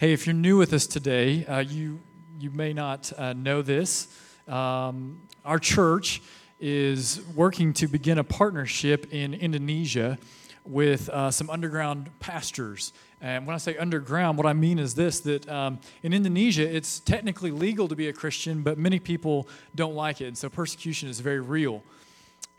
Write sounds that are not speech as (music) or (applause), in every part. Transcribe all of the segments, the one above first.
Hey, if you're new with us today, uh, you, you may not uh, know this. Um, our church is working to begin a partnership in Indonesia with uh, some underground pastors. And when I say underground, what I mean is this that um, in Indonesia, it's technically legal to be a Christian, but many people don't like it. And so persecution is very real.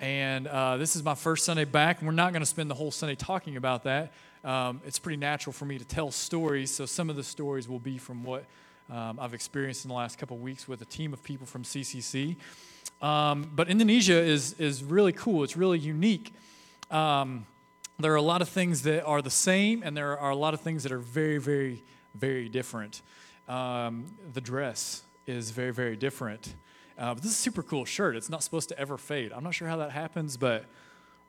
And uh, this is my first Sunday back, and we're not going to spend the whole Sunday talking about that um, it's pretty natural for me to tell stories. So some of the stories will be from what um, I've experienced in the last couple weeks with a team of people from CCC. Um, but Indonesia is, is really cool, it's really unique. Um, there are a lot of things that are the same, and there are a lot of things that are very, very, very different. Um, the dress is very, very different. Uh, but this is a super cool shirt. It's not supposed to ever fade. I'm not sure how that happens, but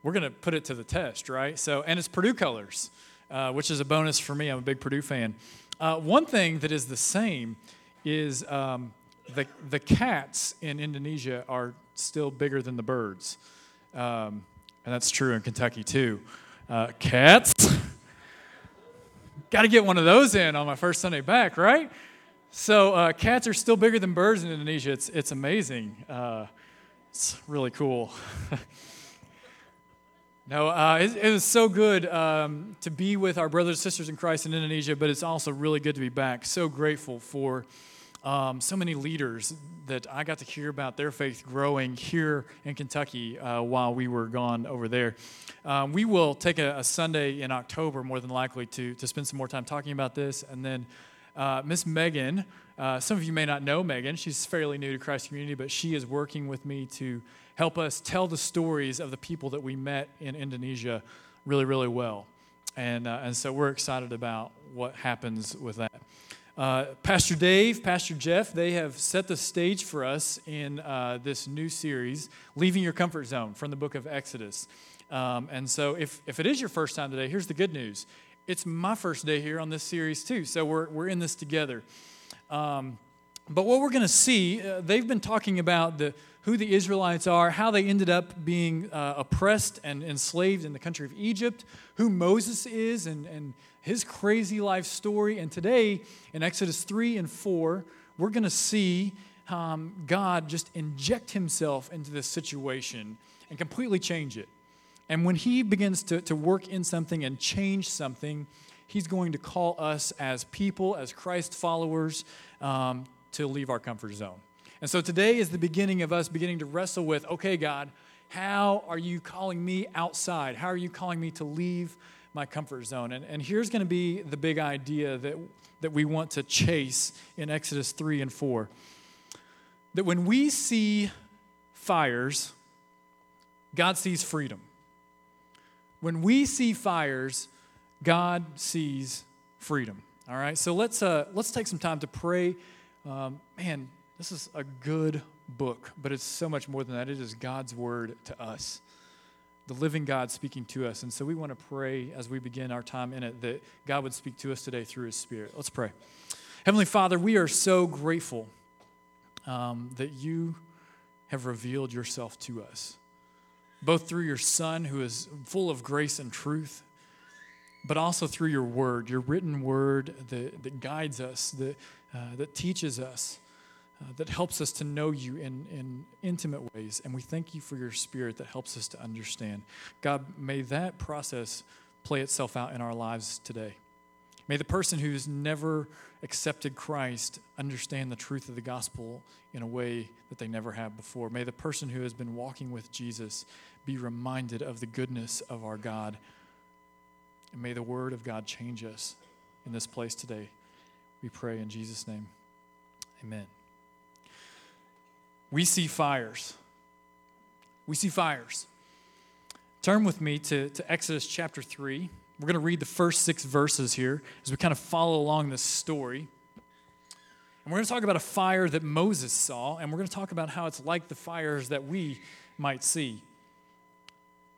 we're going to put it to the test, right? So, and it's Purdue colors, uh, which is a bonus for me. I'm a big Purdue fan. Uh, one thing that is the same is um, the the cats in Indonesia are still bigger than the birds, um, and that's true in Kentucky too. Uh, cats, got to get one of those in on my first Sunday back, right? So uh, cats are still bigger than birds in Indonesia. It's it's amazing. Uh, it's really cool. (laughs) No, uh, it, it, was so good um, to be with our brothers and sisters in Christ in Indonesia, but it's also really good to be back. So grateful for um, so many leaders that I got to hear about their faith growing here in Kentucky uh, while we were gone over there. Um, we will take a, a, Sunday in October, more than likely, to, to spend some more time talking about this. And then uh, Miss Megan, uh, some of you may not know Megan. She's fairly new to Christ Community, but she is working with me to help us tell the stories of the people that we met in Indonesia really, really well. And, uh, and so we're excited about what happens with that. Uh, Pastor Dave, Pastor Jeff, they have set the stage for us in uh, this new series, Leaving Your Comfort Zone from the book of Exodus. Um, and so, if, if it is your first time today, here's the good news it's my first day here on this series, too. So, we're, we're in this together. Um, but what we're going to see, uh, they've been talking about the, who the Israelites are, how they ended up being uh, oppressed and enslaved in the country of Egypt, who Moses is, and, and his crazy life story. And today, in Exodus 3 and 4, we're going to see um, God just inject himself into this situation and completely change it. And when he begins to, to work in something and change something, he's going to call us as people, as Christ followers, um, to leave our comfort zone. And so today is the beginning of us beginning to wrestle with okay, God, how are you calling me outside? How are you calling me to leave my comfort zone? And, and here's going to be the big idea that, that we want to chase in Exodus 3 and 4 that when we see fires, God sees freedom. When we see fires, God sees freedom. All right, so let's, uh, let's take some time to pray um, man, this is a good book, but it's so much more than that. It is God's word to us, the living God speaking to us. And so we want to pray as we begin our time in it that God would speak to us today through his spirit. Let's pray. Heavenly Father, we are so grateful um, that you have revealed yourself to us, both through your Son, who is full of grace and truth, but also through your word, your written word that, that guides us, that uh, that teaches us, uh, that helps us to know you in, in intimate ways. And we thank you for your spirit that helps us to understand. God, may that process play itself out in our lives today. May the person who's never accepted Christ understand the truth of the gospel in a way that they never have before. May the person who has been walking with Jesus be reminded of the goodness of our God. And may the word of God change us in this place today. We pray in Jesus' name. Amen. We see fires. We see fires. Turn with me to, to Exodus chapter 3. We're going to read the first six verses here as we kind of follow along this story. And we're going to talk about a fire that Moses saw, and we're going to talk about how it's like the fires that we might see.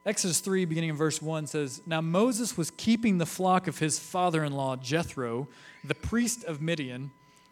Exodus 3, beginning in verse 1, says Now Moses was keeping the flock of his father in law, Jethro, the priest of Midian,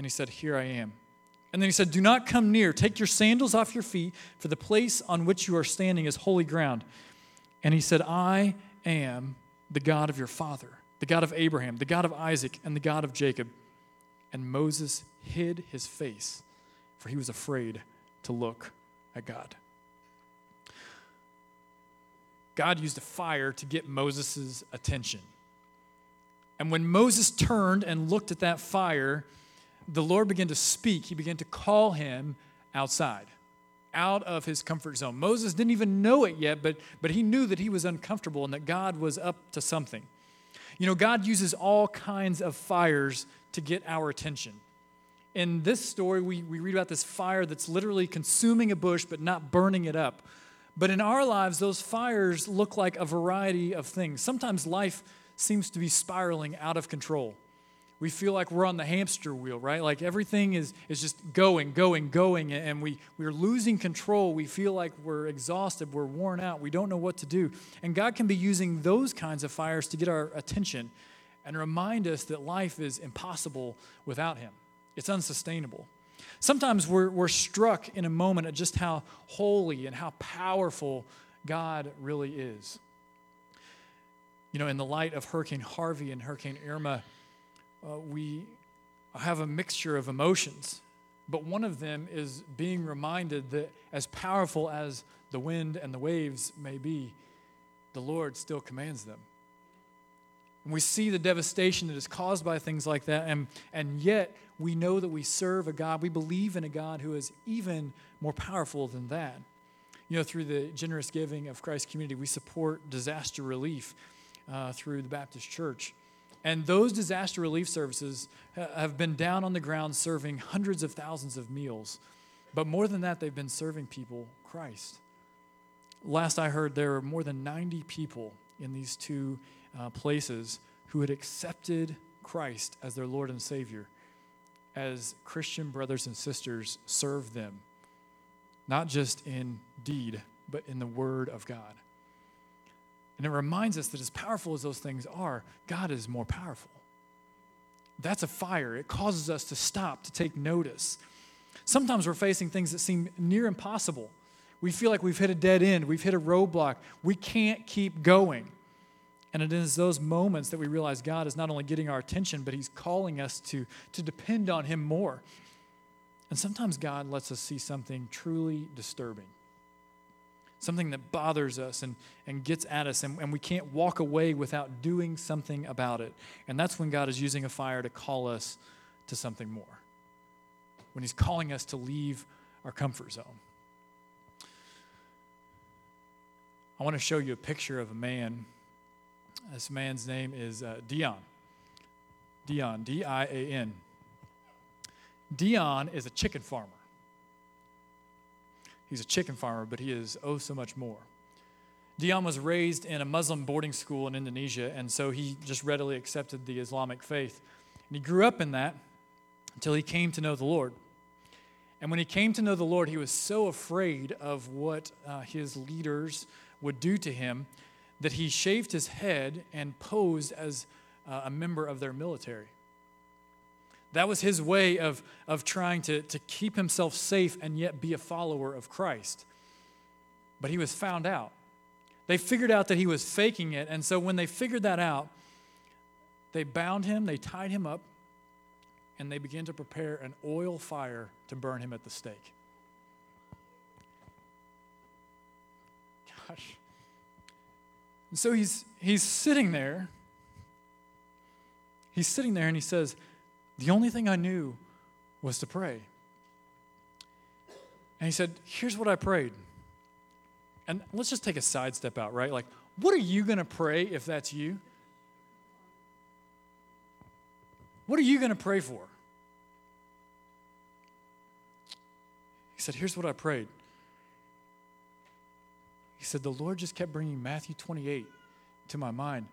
And he said, Here I am. And then he said, Do not come near. Take your sandals off your feet, for the place on which you are standing is holy ground. And he said, I am the God of your father, the God of Abraham, the God of Isaac, and the God of Jacob. And Moses hid his face, for he was afraid to look at God. God used a fire to get Moses' attention. And when Moses turned and looked at that fire, the Lord began to speak. He began to call him outside, out of his comfort zone. Moses didn't even know it yet, but, but he knew that he was uncomfortable and that God was up to something. You know, God uses all kinds of fires to get our attention. In this story, we, we read about this fire that's literally consuming a bush but not burning it up. But in our lives, those fires look like a variety of things. Sometimes life seems to be spiraling out of control. We feel like we're on the hamster wheel, right? Like everything is, is just going, going, going, and we, we're losing control. We feel like we're exhausted, we're worn out, we don't know what to do. And God can be using those kinds of fires to get our attention and remind us that life is impossible without Him, it's unsustainable. Sometimes we're, we're struck in a moment at just how holy and how powerful God really is. You know, in the light of Hurricane Harvey and Hurricane Irma, uh, we have a mixture of emotions. But one of them is being reminded that as powerful as the wind and the waves may be, the Lord still commands them. And we see the devastation that is caused by things like that, and, and yet we know that we serve a God, we believe in a God who is even more powerful than that. You know, through the generous giving of Christ's Community, we support disaster relief uh, through the Baptist Church. And those disaster relief services have been down on the ground serving hundreds of thousands of meals. But more than that, they've been serving people Christ. Last I heard, there were more than 90 people in these two uh, places who had accepted Christ as their Lord and Savior as Christian brothers and sisters serve them, not just in deed, but in the Word of God. And it reminds us that as powerful as those things are, God is more powerful. That's a fire. It causes us to stop, to take notice. Sometimes we're facing things that seem near impossible. We feel like we've hit a dead end, we've hit a roadblock. We can't keep going. And it is those moments that we realize God is not only getting our attention, but He's calling us to, to depend on Him more. And sometimes God lets us see something truly disturbing, something that bothers us and, and gets at us, and, and we can't walk away without doing something about it. And that's when God is using a fire to call us to something more, when He's calling us to leave our comfort zone. I want to show you a picture of a man this man's name is uh, Dian. Dian, D I A N. Dian is a chicken farmer. He's a chicken farmer, but he is oh so much more. Dian was raised in a Muslim boarding school in Indonesia, and so he just readily accepted the Islamic faith. And he grew up in that until he came to know the Lord. And when he came to know the Lord, he was so afraid of what uh, his leaders would do to him that he shaved his head and posed as uh, a member of their military. That was his way of, of trying to, to keep himself safe and yet be a follower of Christ. But he was found out. They figured out that he was faking it, and so when they figured that out, they bound him, they tied him up, and they began to prepare an oil fire to burn him at the stake. Gosh. And so he's, he's sitting there. He's sitting there and he says, The only thing I knew was to pray. And he said, Here's what I prayed. And let's just take a sidestep out, right? Like, what are you going to pray if that's you? What are you going to pray for? He said, Here's what I prayed. He said, The Lord just kept bringing Matthew 28 to my mind.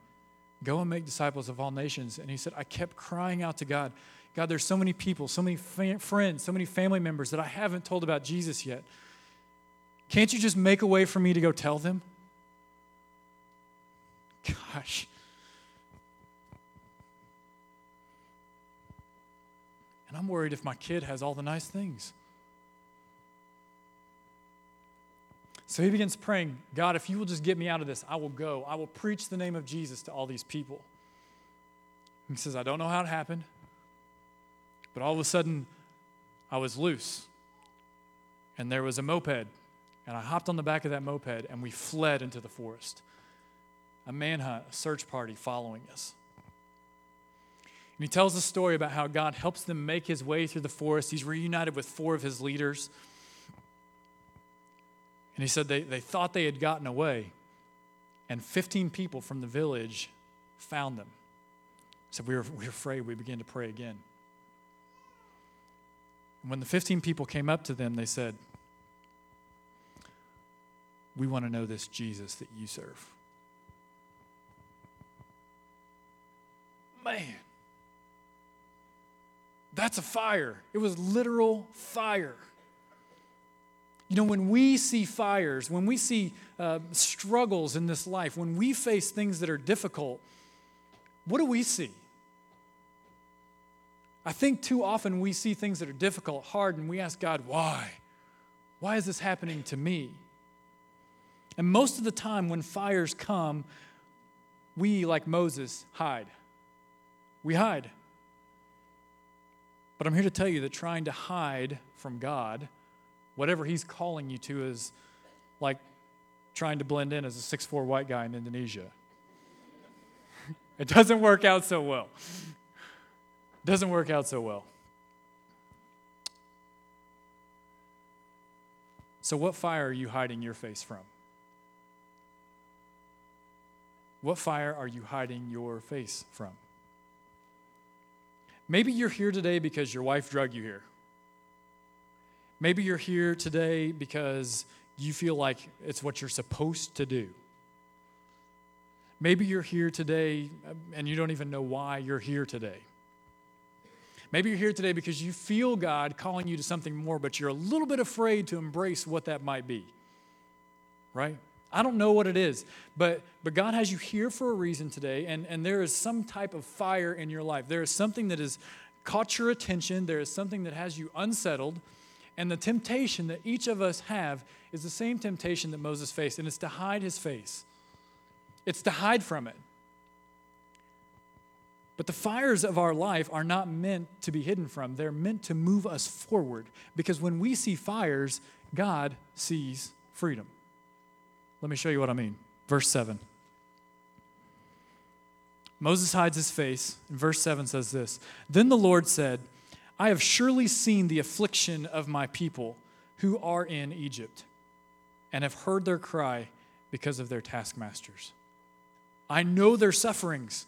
Go and make disciples of all nations. And he said, I kept crying out to God, God, there's so many people, so many friends, so many family members that I haven't told about Jesus yet. Can't you just make a way for me to go tell them? Gosh. And I'm worried if my kid has all the nice things. So he begins praying, God, if you will just get me out of this, I will go. I will preach the name of Jesus to all these people. He says, I don't know how it happened, but all of a sudden, I was loose. And there was a moped. And I hopped on the back of that moped and we fled into the forest. A manhunt, a search party following us. And he tells a story about how God helps them make his way through the forest. He's reunited with four of his leaders. And he said they, they thought they had gotten away, and 15 people from the village found them. So we were, we were afraid. We began to pray again. And when the 15 people came up to them, they said, We want to know this Jesus that you serve. Man, that's a fire. It was literal fire. You know, when we see fires, when we see uh, struggles in this life, when we face things that are difficult, what do we see? I think too often we see things that are difficult, hard, and we ask God, why? Why is this happening to me? And most of the time, when fires come, we, like Moses, hide. We hide. But I'm here to tell you that trying to hide from God whatever he's calling you to is like trying to blend in as a six-four white guy in Indonesia. (laughs) it doesn't work out so well. Doesn't work out so well. So, what fire are you hiding your face from? What fire are you hiding your face from? Maybe you're here today because your wife drug you here. Maybe you're here today because you feel like it's what you're supposed to do. Maybe you're here today and you don't even know why you're here today. Maybe you're here today because you feel God calling you to something more, but you're a little bit afraid to embrace what that might be. Right? I don't know what it is, but, but God has you here for a reason today, and, and there is some type of fire in your life. There is something that has caught your attention, there is something that has you unsettled and the temptation that each of us have is the same temptation that Moses faced, and it's to hide his face. It's to hide from it. But the fires of our life are not meant to be hidden from, they're meant to move us forward. Because when we see fires, God sees freedom. Let me show you what I mean. Verse 7. Moses hides his face, and verse 7 says this Then the Lord said, I have surely seen the affliction of my people who are in Egypt, and have heard their cry because of their taskmasters. I know their sufferings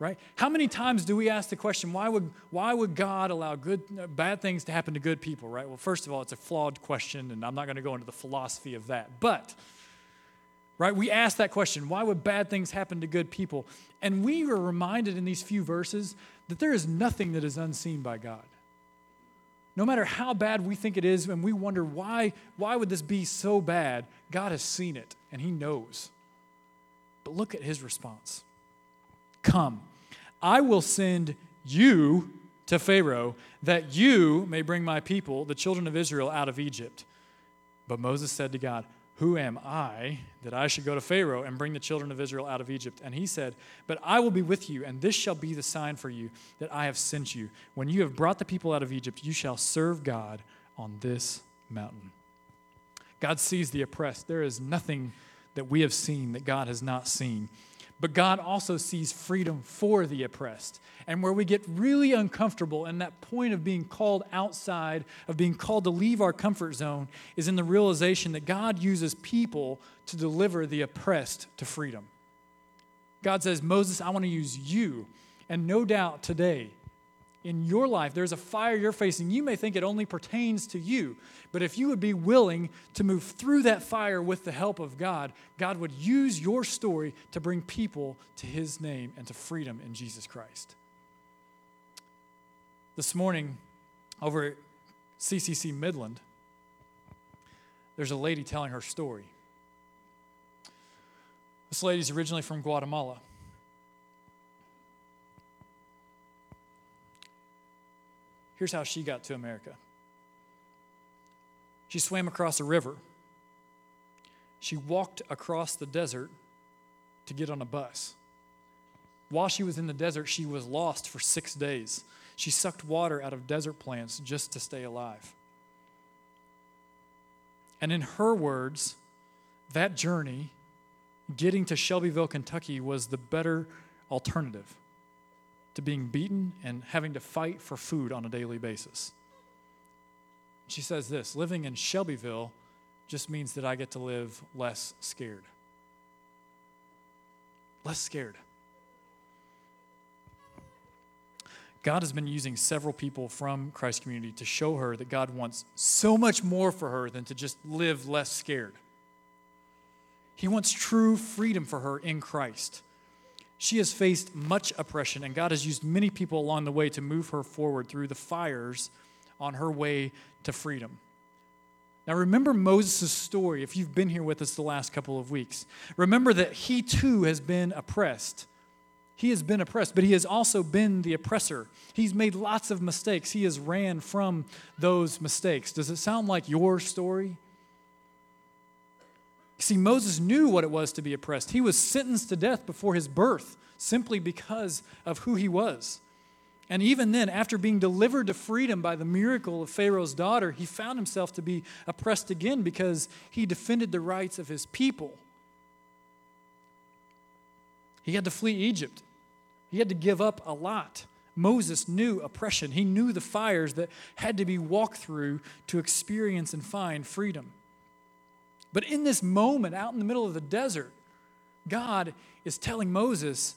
right? How many times do we ask the question, why would, why would God allow good, uh, bad things to happen to good people, right? Well, first of all, it's a flawed question, and I'm not going to go into the philosophy of that. But, right, we ask that question, why would bad things happen to good people? And we are reminded in these few verses that there is nothing that is unseen by God. No matter how bad we think it is, and we wonder why, why would this be so bad, God has seen it, and He knows. But look at His response. Come, I will send you to Pharaoh that you may bring my people, the children of Israel, out of Egypt. But Moses said to God, Who am I that I should go to Pharaoh and bring the children of Israel out of Egypt? And he said, But I will be with you, and this shall be the sign for you that I have sent you. When you have brought the people out of Egypt, you shall serve God on this mountain. God sees the oppressed. There is nothing that we have seen that God has not seen. But God also sees freedom for the oppressed. And where we get really uncomfortable and that point of being called outside, of being called to leave our comfort zone, is in the realization that God uses people to deliver the oppressed to freedom. God says, Moses, I want to use you. And no doubt today, in your life, there's a fire you're facing. You may think it only pertains to you, but if you would be willing to move through that fire with the help of God, God would use your story to bring people to His name and to freedom in Jesus Christ. This morning, over at CCC Midland, there's a lady telling her story. This lady's originally from Guatemala. Here's how she got to America she swam across a river, she walked across the desert to get on a bus. While she was in the desert, she was lost for six days. She sucked water out of desert plants just to stay alive. And in her words, that journey, getting to Shelbyville, Kentucky, was the better alternative to being beaten and having to fight for food on a daily basis. She says this living in Shelbyville just means that I get to live less scared. Less scared. God has been using several people from Christ Community to show her that God wants so much more for her than to just live less scared. He wants true freedom for her in Christ. She has faced much oppression, and God has used many people along the way to move her forward through the fires on her way to freedom. Now, remember Moses' story if you've been here with us the last couple of weeks. Remember that he too has been oppressed. He has been oppressed, but he has also been the oppressor. He's made lots of mistakes. He has ran from those mistakes. Does it sound like your story? See, Moses knew what it was to be oppressed. He was sentenced to death before his birth simply because of who he was. And even then, after being delivered to freedom by the miracle of Pharaoh's daughter, he found himself to be oppressed again because he defended the rights of his people. He had to flee Egypt, he had to give up a lot. Moses knew oppression, he knew the fires that had to be walked through to experience and find freedom. But in this moment, out in the middle of the desert, God is telling Moses,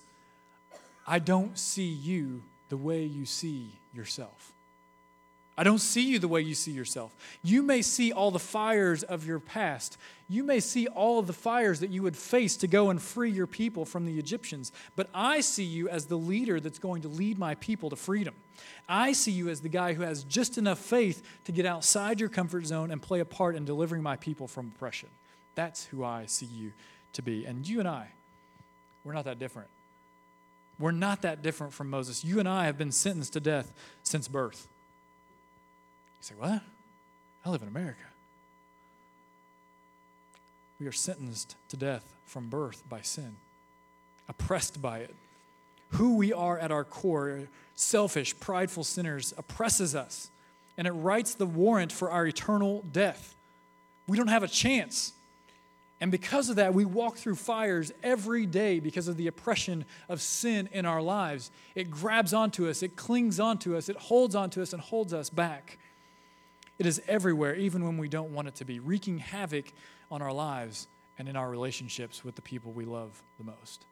I don't see you the way you see yourself. I don't see you the way you see yourself. You may see all the fires of your past. You may see all of the fires that you would face to go and free your people from the Egyptians. But I see you as the leader that's going to lead my people to freedom. I see you as the guy who has just enough faith to get outside your comfort zone and play a part in delivering my people from oppression. That's who I see you to be. And you and I, we're not that different. We're not that different from Moses. You and I have been sentenced to death since birth. You say, What? I live in America. We are sentenced to death from birth by sin, oppressed by it. Who we are at our core, selfish, prideful sinners, oppresses us, and it writes the warrant for our eternal death. We don't have a chance. And because of that, we walk through fires every day because of the oppression of sin in our lives. It grabs onto us, it clings onto us, it holds onto us, and holds us back. It is everywhere, even when we don't want it to be, wreaking havoc on our lives and in our relationships with the people we love the most.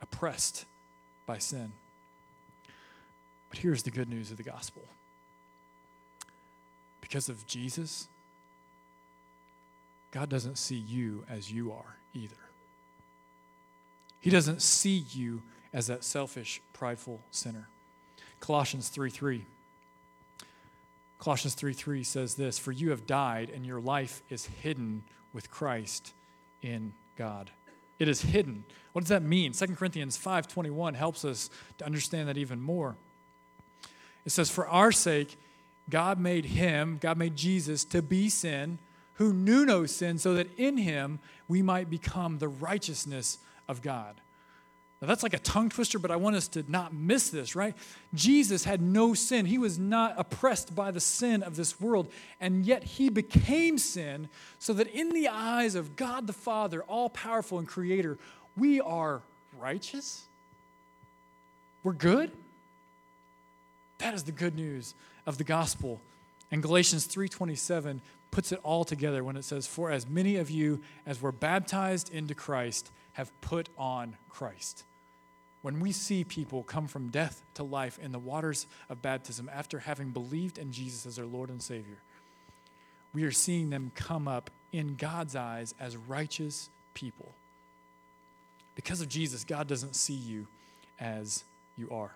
Oppressed by sin. But here's the good news of the gospel because of Jesus, God doesn't see you as you are either. He doesn't see you as that selfish, prideful sinner. Colossians 3 3 Colossians 3 3 says this For you have died, and your life is hidden with Christ in God. It is hidden. What does that mean? 2 Corinthians 5:21 helps us to understand that even more. It says, For our sake, God made him, God made Jesus to be sin, who knew no sin, so that in him we might become the righteousness of God. Now, that's like a tongue twister, but I want us to not miss this, right? Jesus had no sin. He was not oppressed by the sin of this world, and yet he became sin so that in the eyes of God the Father, all powerful and creator, we are righteous? We're good? That is the good news of the gospel. And Galatians 3:27 puts it all together when it says, "For as many of you as were baptized into Christ have put on Christ." When we see people come from death to life in the waters of baptism after having believed in Jesus as their Lord and Savior, we are seeing them come up in God's eyes as righteous people. Because of Jesus, God doesn't see you as you are.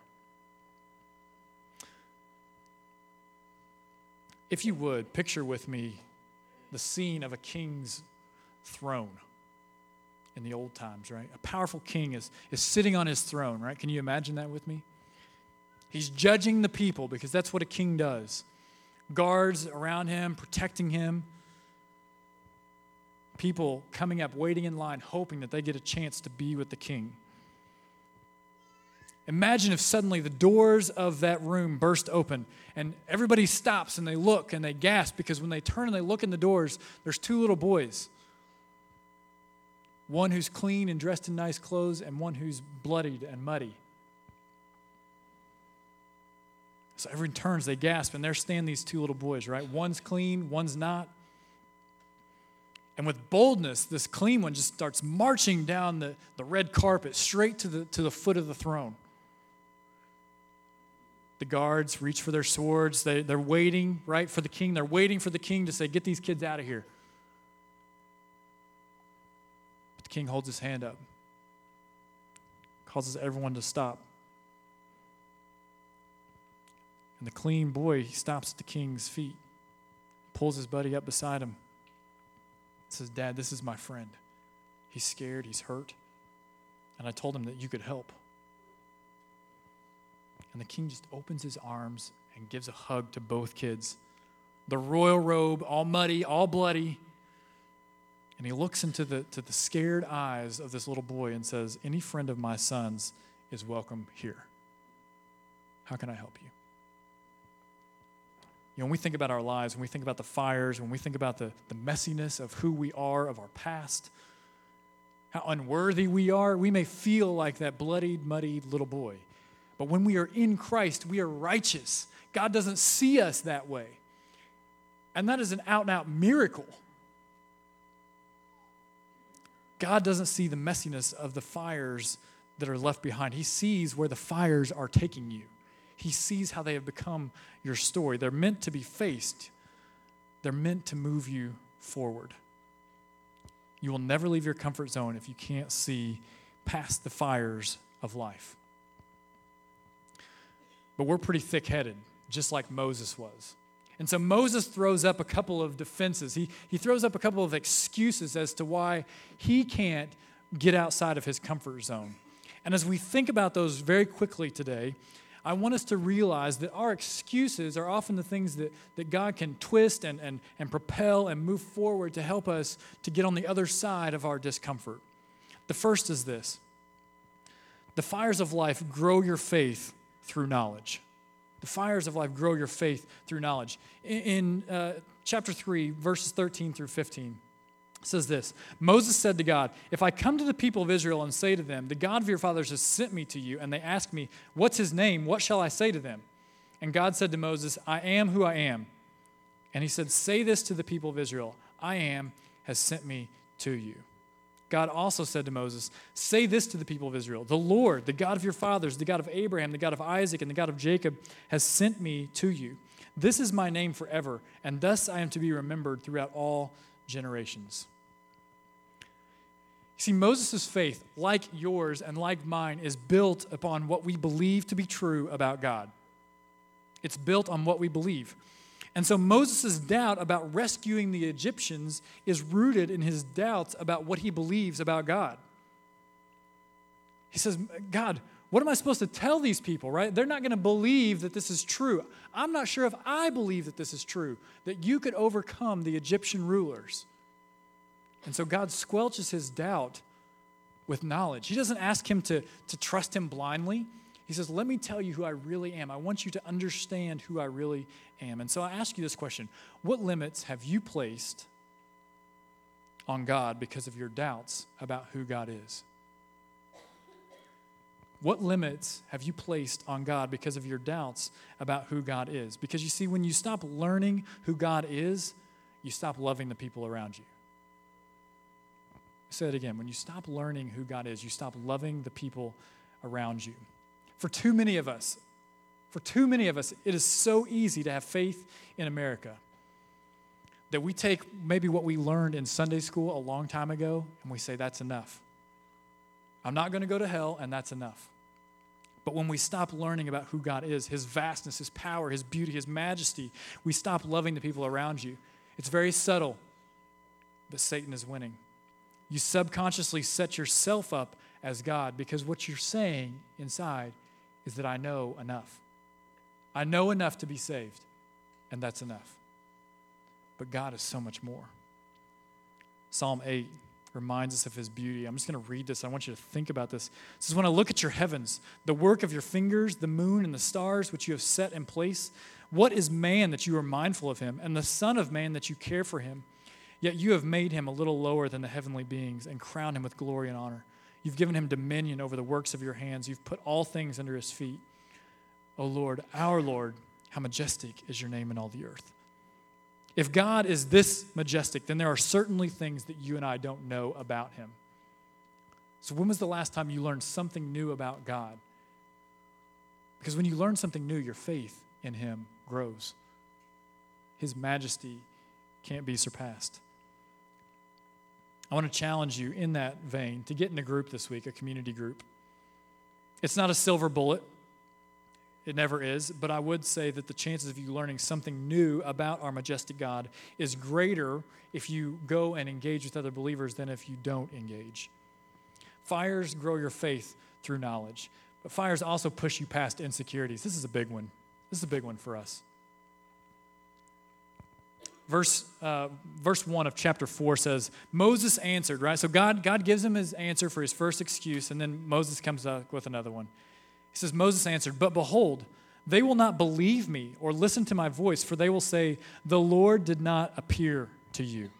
If you would, picture with me the scene of a king's throne in the old times, right? A powerful king is, is sitting on his throne, right? Can you imagine that with me? He's judging the people because that's what a king does. Guards around him, protecting him. People coming up, waiting in line, hoping that they get a chance to be with the king. Imagine if suddenly the doors of that room burst open and everybody stops and they look and they gasp because when they turn and they look in the doors, there's two little boys one who's clean and dressed in nice clothes, and one who's bloodied and muddy. So everyone turns, they gasp, and there stand these two little boys, right? One's clean, one's not. And with boldness, this clean one just starts marching down the, the red carpet straight to the, to the foot of the throne. The guards reach for their swords. They, they're waiting, right, for the king. They're waiting for the king to say, Get these kids out of here. King holds his hand up, causes everyone to stop. And the clean boy, he stops at the king's feet, pulls his buddy up beside him, says, Dad, this is my friend. He's scared, he's hurt. And I told him that you could help. And the king just opens his arms and gives a hug to both kids. The royal robe, all muddy, all bloody, and he looks into the, to the scared eyes of this little boy and says, Any friend of my son's is welcome here. How can I help you? You know, when we think about our lives, when we think about the fires, when we think about the, the messiness of who we are, of our past, how unworthy we are, we may feel like that bloodied, muddied little boy. But when we are in Christ, we are righteous. God doesn't see us that way. And that is an out and out miracle. God doesn't see the messiness of the fires that are left behind. He sees where the fires are taking you. He sees how they have become your story. They're meant to be faced, they're meant to move you forward. You will never leave your comfort zone if you can't see past the fires of life. But we're pretty thick headed, just like Moses was. And so Moses throws up a couple of defenses. He, he throws up a couple of excuses as to why he can't get outside of his comfort zone. And as we think about those very quickly today, I want us to realize that our excuses are often the things that, that God can twist and, and, and propel and move forward to help us to get on the other side of our discomfort. The first is this the fires of life grow your faith through knowledge. The fires of life grow your faith through knowledge. In, in uh, chapter 3, verses 13 through 15, says this Moses said to God, If I come to the people of Israel and say to them, The God of your fathers has sent me to you, and they ask me, What's his name? What shall I say to them? And God said to Moses, I am who I am. And he said, Say this to the people of Israel I am has sent me to you. God also said to Moses, Say this to the people of Israel The Lord, the God of your fathers, the God of Abraham, the God of Isaac, and the God of Jacob, has sent me to you. This is my name forever, and thus I am to be remembered throughout all generations. See, Moses' faith, like yours and like mine, is built upon what we believe to be true about God. It's built on what we believe. And so Moses' doubt about rescuing the Egyptians is rooted in his doubts about what he believes about God. He says, God, what am I supposed to tell these people, right? They're not going to believe that this is true. I'm not sure if I believe that this is true, that you could overcome the Egyptian rulers. And so God squelches his doubt with knowledge. He doesn't ask him to, to trust him blindly. He says, Let me tell you who I really am. I want you to understand who I really am. And so I ask you this question What limits have you placed on God because of your doubts about who God is? What limits have you placed on God because of your doubts about who God is? Because you see, when you stop learning who God is, you stop loving the people around you. say it again. When you stop learning who God is, you stop loving the people around you. For too many of us, for too many of us, it is so easy to have faith in America that we take maybe what we learned in Sunday school a long time ago and we say, that's enough. I'm not going to go to hell, and that's enough. But when we stop learning about who God is, His vastness, His power, His beauty, His majesty, we stop loving the people around you. It's very subtle, but Satan is winning. You subconsciously set yourself up as God because what you're saying inside is that I know enough. I know enough to be saved, and that's enough. But God is so much more. Psalm 8 reminds us of his beauty. I'm just going to read this. I want you to think about this. It says, When I look at your heavens, the work of your fingers, the moon and the stars which you have set in place, what is man that you are mindful of him, and the Son of Man that you care for him? Yet you have made him a little lower than the heavenly beings and crowned him with glory and honor. You've given him dominion over the works of your hands. You've put all things under his feet. O Lord, our Lord, how majestic is your name in all the earth. If God is this majestic, then there are certainly things that you and I don't know about him. So, when was the last time you learned something new about God? Because when you learn something new, your faith in him grows. His majesty can't be surpassed. I want to challenge you in that vein to get in a group this week, a community group. It's not a silver bullet. It never is, but I would say that the chances of you learning something new about our majestic God is greater if you go and engage with other believers than if you don't engage. Fires grow your faith through knowledge, but fires also push you past insecurities. This is a big one. This is a big one for us. Verse, uh, verse 1 of chapter 4 says, Moses answered, right? So God, God gives him his answer for his first excuse, and then Moses comes up with another one. He says, Moses answered, But behold, they will not believe me or listen to my voice, for they will say, The Lord did not appear to you.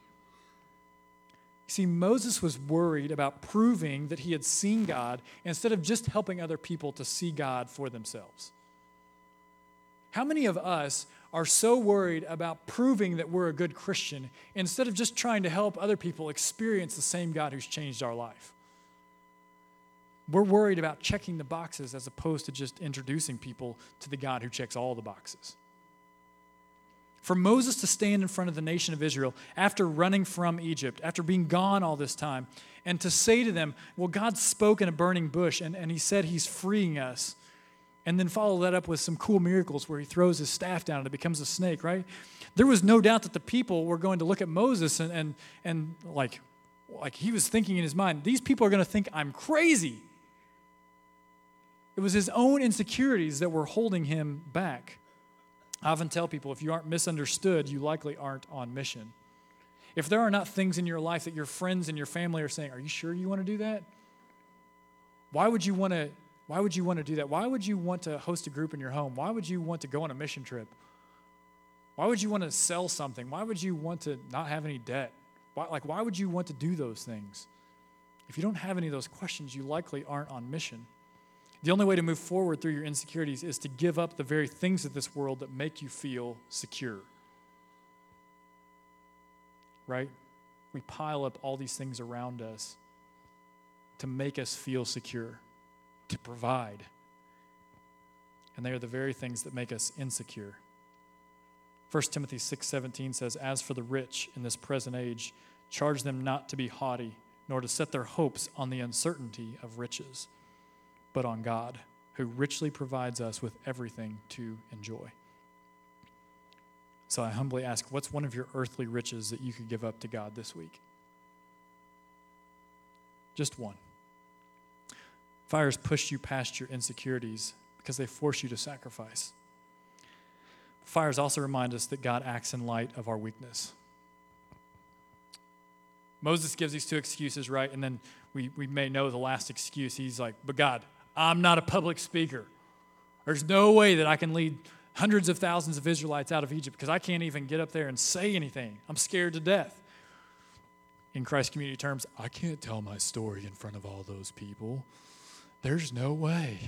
See, Moses was worried about proving that he had seen God instead of just helping other people to see God for themselves. How many of us are so worried about proving that we're a good Christian instead of just trying to help other people experience the same God who's changed our life? We're worried about checking the boxes as opposed to just introducing people to the God who checks all the boxes. For Moses to stand in front of the nation of Israel after running from Egypt, after being gone all this time, and to say to them, Well, God spoke in a burning bush and, and he said he's freeing us, and then follow that up with some cool miracles where he throws his staff down and it becomes a snake, right? There was no doubt that the people were going to look at Moses and, and, and like, like he was thinking in his mind, These people are going to think I'm crazy. It was his own insecurities that were holding him back. I often tell people if you aren't misunderstood, you likely aren't on mission. If there are not things in your life that your friends and your family are saying, Are you sure you want to do that? Why would you want to? Why would you want to do that? Why would you want to host a group in your home? Why would you want to go on a mission trip? Why would you want to sell something? Why would you want to not have any debt? Why, like, why would you want to do those things? If you don't have any of those questions, you likely aren't on mission. The only way to move forward through your insecurities is to give up the very things of this world that make you feel secure. Right? We pile up all these things around us to make us feel secure, to provide. And they are the very things that make us insecure. 1 Timothy 6:17 says, "As for the rich in this present age, charge them not to be haughty, nor to set their hopes on the uncertainty of riches." but on God, who richly provides us with everything to enjoy. So I humbly ask, what's one of your earthly riches that you could give up to God this week? Just one. Fires push you past your insecurities because they force you to sacrifice. Fires also remind us that God acts in light of our weakness. Moses gives these two excuses, right? And then we, we may know the last excuse. He's like, But God, I'm not a public speaker. There's no way that I can lead hundreds of thousands of Israelites out of Egypt because I can't even get up there and say anything. I'm scared to death. In Christ community terms, I can't tell my story in front of all those people. There's no way.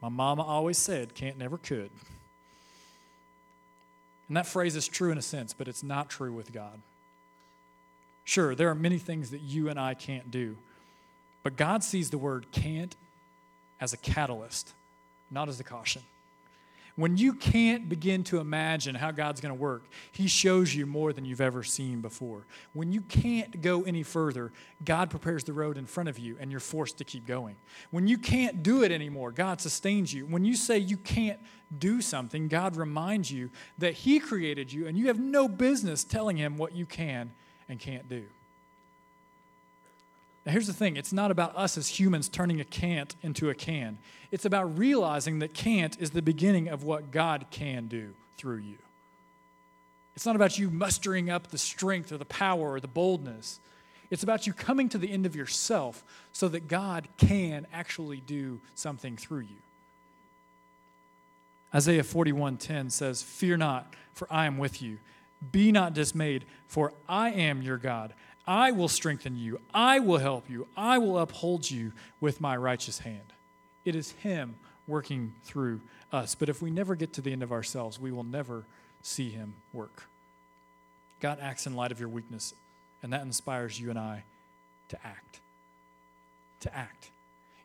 My mama always said, can't never could. And that phrase is true in a sense, but it's not true with God. Sure, there are many things that you and I can't do, but God sees the word can't as a catalyst, not as a caution. When you can't begin to imagine how God's going to work, He shows you more than you've ever seen before. When you can't go any further, God prepares the road in front of you and you're forced to keep going. When you can't do it anymore, God sustains you. When you say you can't do something, God reminds you that He created you and you have no business telling Him what you can and can't do. Now, here's the thing it's not about us as humans turning a can't into a can. It's about realizing that can't is the beginning of what God can do through you. It's not about you mustering up the strength or the power or the boldness. It's about you coming to the end of yourself so that God can actually do something through you. Isaiah 41:10 says, "Fear not, for I am with you. Be not dismayed, for I am your God. I will strengthen you. I will help you. I will uphold you with my righteous hand. It is Him working through us. But if we never get to the end of ourselves, we will never see Him work. God acts in light of your weakness, and that inspires you and I to act. To act.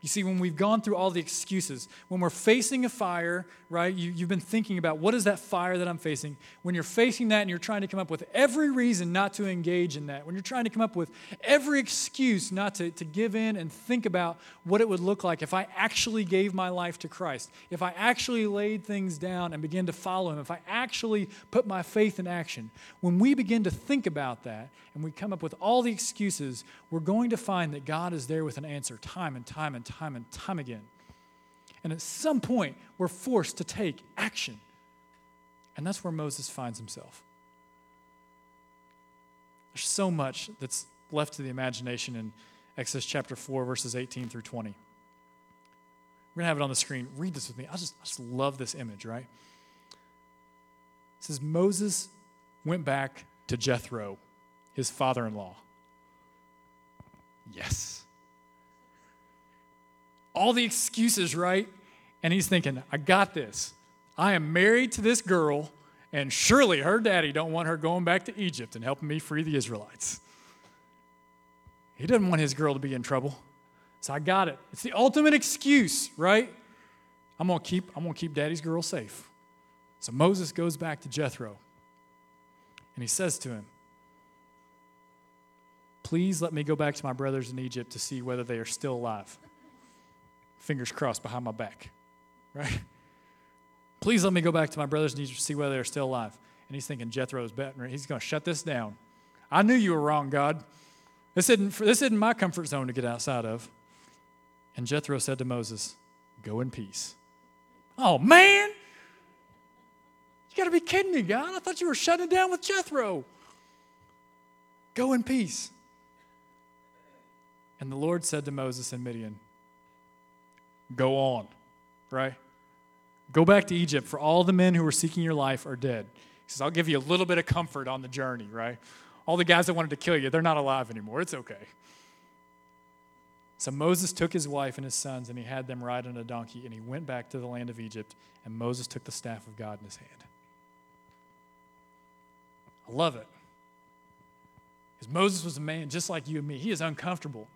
You see, when we've gone through all the excuses, when we're facing a fire, right, you, have been thinking about what is that fire that I'm facing. When you're facing that and you're trying to come up with every reason not to engage in that, when you're trying to come up with every excuse not to, to give in and think about what it would look like if I actually gave my life to Christ, if I actually laid things down and began to follow Him, if I actually put my faith in action, when we begin to think about that and we come up with all the excuses, we're going to find that God is there with an answer time and time and time and time again. And at some point, we're forced to take action. And that's where Moses finds himself. There's so much that's left to the imagination in Exodus chapter 4, verses 18 through 20. We're going to have it on the screen. Read this with me. I just, I just love this image, right? It says Moses went back to Jethro, his father in law. Yes all the excuses, right? And he's thinking, I got this. I am married to this girl, and surely her daddy don't want her going back to Egypt and helping me free the Israelites. He doesn't want his girl to be in trouble. So I got it. It's the ultimate excuse, right? I'm gonna keep, I'm gonna keep daddy's girl safe. So Moses goes back to Jethro and he says to him, Please let me go back to my brothers in Egypt to see whether they are still alive fingers crossed behind my back, (laughs) right? Please let me go back to my brothers and see whether they're still alive. And he's thinking Jethro's betting. He's going to shut this down. I knew you were wrong, God. This isn't, this isn't my comfort zone to get outside of. And Jethro said to Moses, Go in peace. Oh, man. You got to be kidding me, God. I thought you were shutting down with Jethro. Go in peace. And the Lord said to Moses and Midian, Go on, right? Go back to Egypt, for all the men who were seeking your life are dead. He says, I'll give you a little bit of comfort on the journey, right? All the guys that wanted to kill you, they're not alive anymore. It's okay. So Moses took his wife and his sons, and he had them ride on a donkey, and he went back to the land of Egypt, and Moses took the staff of God in his hand. I love it. Because Moses was a man just like you and me. He is uncomfortable.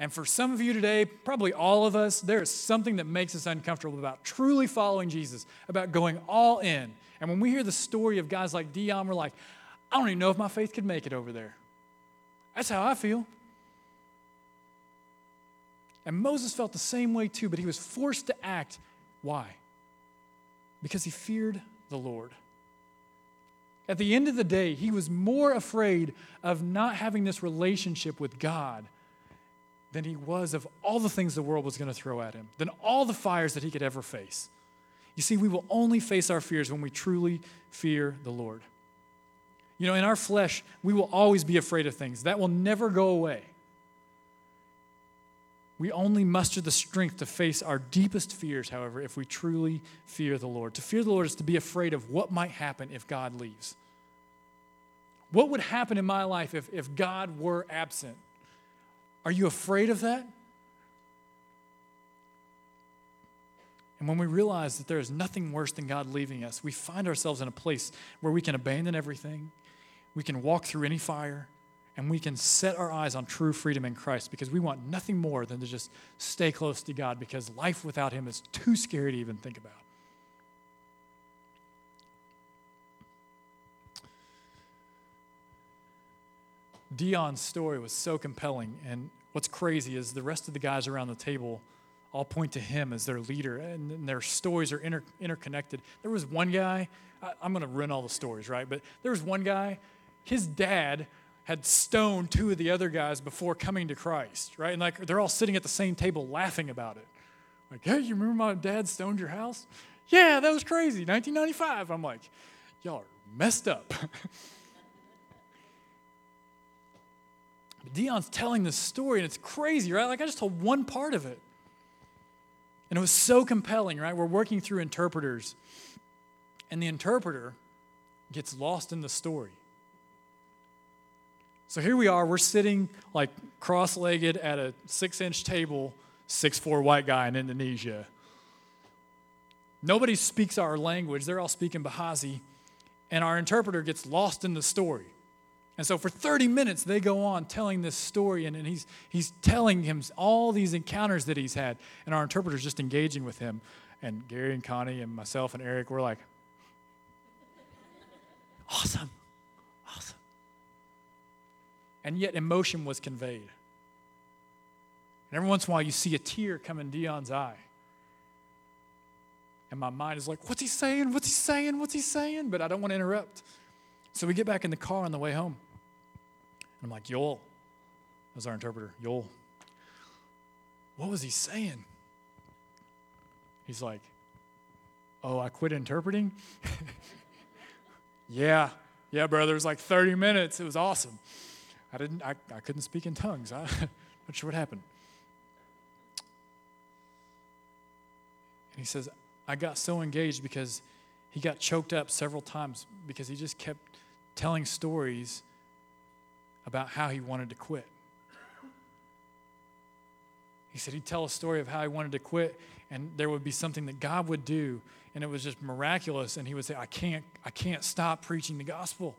And for some of you today, probably all of us, there is something that makes us uncomfortable about truly following Jesus, about going all in. And when we hear the story of guys like Dian, we're like, I don't even know if my faith could make it over there. That's how I feel. And Moses felt the same way too, but he was forced to act. Why? Because he feared the Lord. At the end of the day, he was more afraid of not having this relationship with God than he was of all the things the world was going to throw at him, than all the fires that he could ever face. You see, we will only face our fears when we truly fear the Lord. You know, in our flesh, we will always be afraid of things. That will never go away. We only muster the strength to face our deepest fears, however, if we truly fear the Lord. To fear the Lord is to be afraid of what might happen if God leaves. What would happen in my life if, if God were absent? Are you afraid of that? And when we realize that there is nothing worse than God leaving us, we find ourselves in a place where we can abandon everything, we can walk through any fire, and we can set our eyes on true freedom in Christ because we want nothing more than to just stay close to God because life without Him is too scary to even think about. Dian's story was so compelling, and what's crazy is the rest of the guys around the table all point to him as their leader, and, their stories are inter- interconnected. There was one guy, I, I'm going to run all the stories, right? But there was one guy, his dad had stoned two of the other guys before coming to Christ, right? And like they're all sitting at the same table laughing about it. Like, hey, you remember my dad stoned your house? Yeah, that was crazy. 1995. I'm like, y'all are messed up. (laughs) Dian's telling this story, and it's crazy, right? Like, I just told one part of it. And it was so compelling, right? We're working through interpreters, and the interpreter gets lost in the story. So here we are, we're sitting like cross legged at a six inch table, six four white guy in Indonesia. Nobody speaks our language, they're all speaking Bahasa, and our interpreter gets lost in the story. And so for 30 minutes, they go on telling this story, and, and he's, he's telling him all these encounters that he's had. And our interpreter's just engaging with him. And Gary and Connie and myself and Eric, we're like, awesome, awesome. And yet emotion was conveyed. And every once in a while, you see a tear come in Dian's eye. And my mind is like, what's he saying? What's he saying? What's he saying? But I don't want to interrupt. So we get back in the car on the way home. I'm like, Joel, that's our interpreter, Joel, what was he saying? He's like, Oh, I quit interpreting? (laughs) yeah, yeah, brother. It was like 30 minutes. It was awesome. I didn't, I, I couldn't speak in tongues. (laughs) I'm not sure what happened. And he says, I got so engaged because he got choked up several times because he just kept telling stories about how he wanted to quit. He said he'd tell a story of how he wanted to quit, and there would be something that God would do, and it was just miraculous. And he would say, I can't, I can't stop preaching the gospel.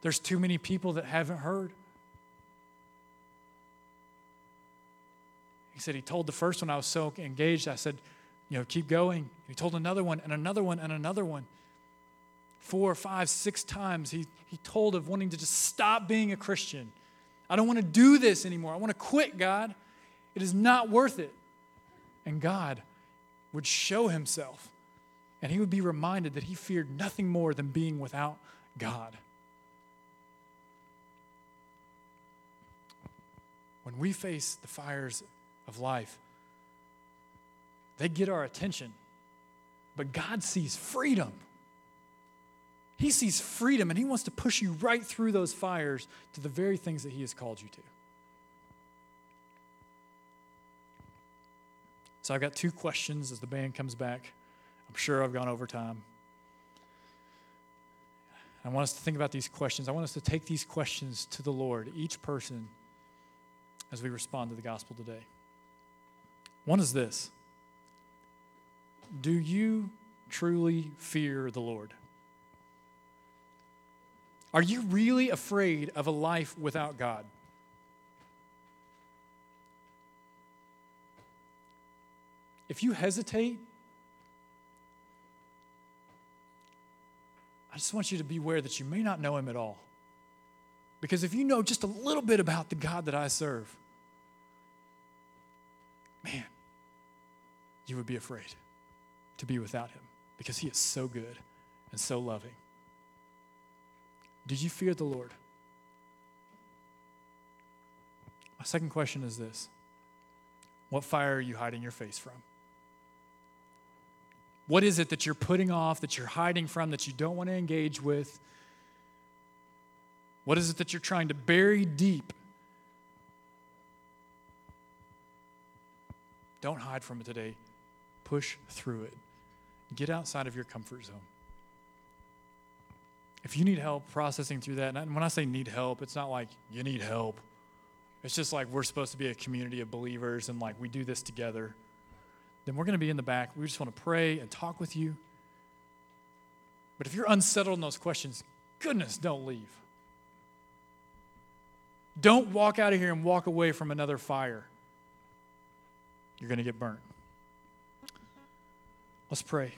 There's too many people that haven't heard. He said he told the first one I was so engaged, I said, you know, keep going. he told another one and another one and another one four, five, six times he, he told of wanting to just stop being a Christian. I don't want to do this anymore. I want to quit, God. It is not worth it. And God would show himself, and he would be reminded that he feared nothing more than being without God. When we face the fires of life, they get our attention, but God sees freedom. He sees freedom and he wants to push you right through those fires to the very things that he has called you to. So I've got two questions as the band comes back. I'm sure I've gone over time. I want us to think about these questions. I want us to take these questions to the Lord, each person, as we respond to the gospel today. One is this Do you truly fear the Lord? Are you really afraid of a life without God? If you hesitate, I just want you to be aware that you may not know Him at all. Because if you know just a little bit about the God that I serve, man, you would be afraid to be without Him because He is so good and so loving. Do you fear the Lord? My second question is this What fire are you hiding your face from? What is it that you're putting off, that you're hiding from, that you don't want to engage with? What is it that you're trying to bury deep? Don't hide from it today. Push through it. Get outside of your comfort zone. If you need help processing through that, and when I say need help, it's not like you need help. it's just like we're supposed to be a community of believers and like we do this together, then we're going to be in the back. We just want to pray and talk with you. But if you're unsettled in those questions, goodness, don't leave. Don't walk out of here and walk away from another fire. You're going to get burnt. Let's pray.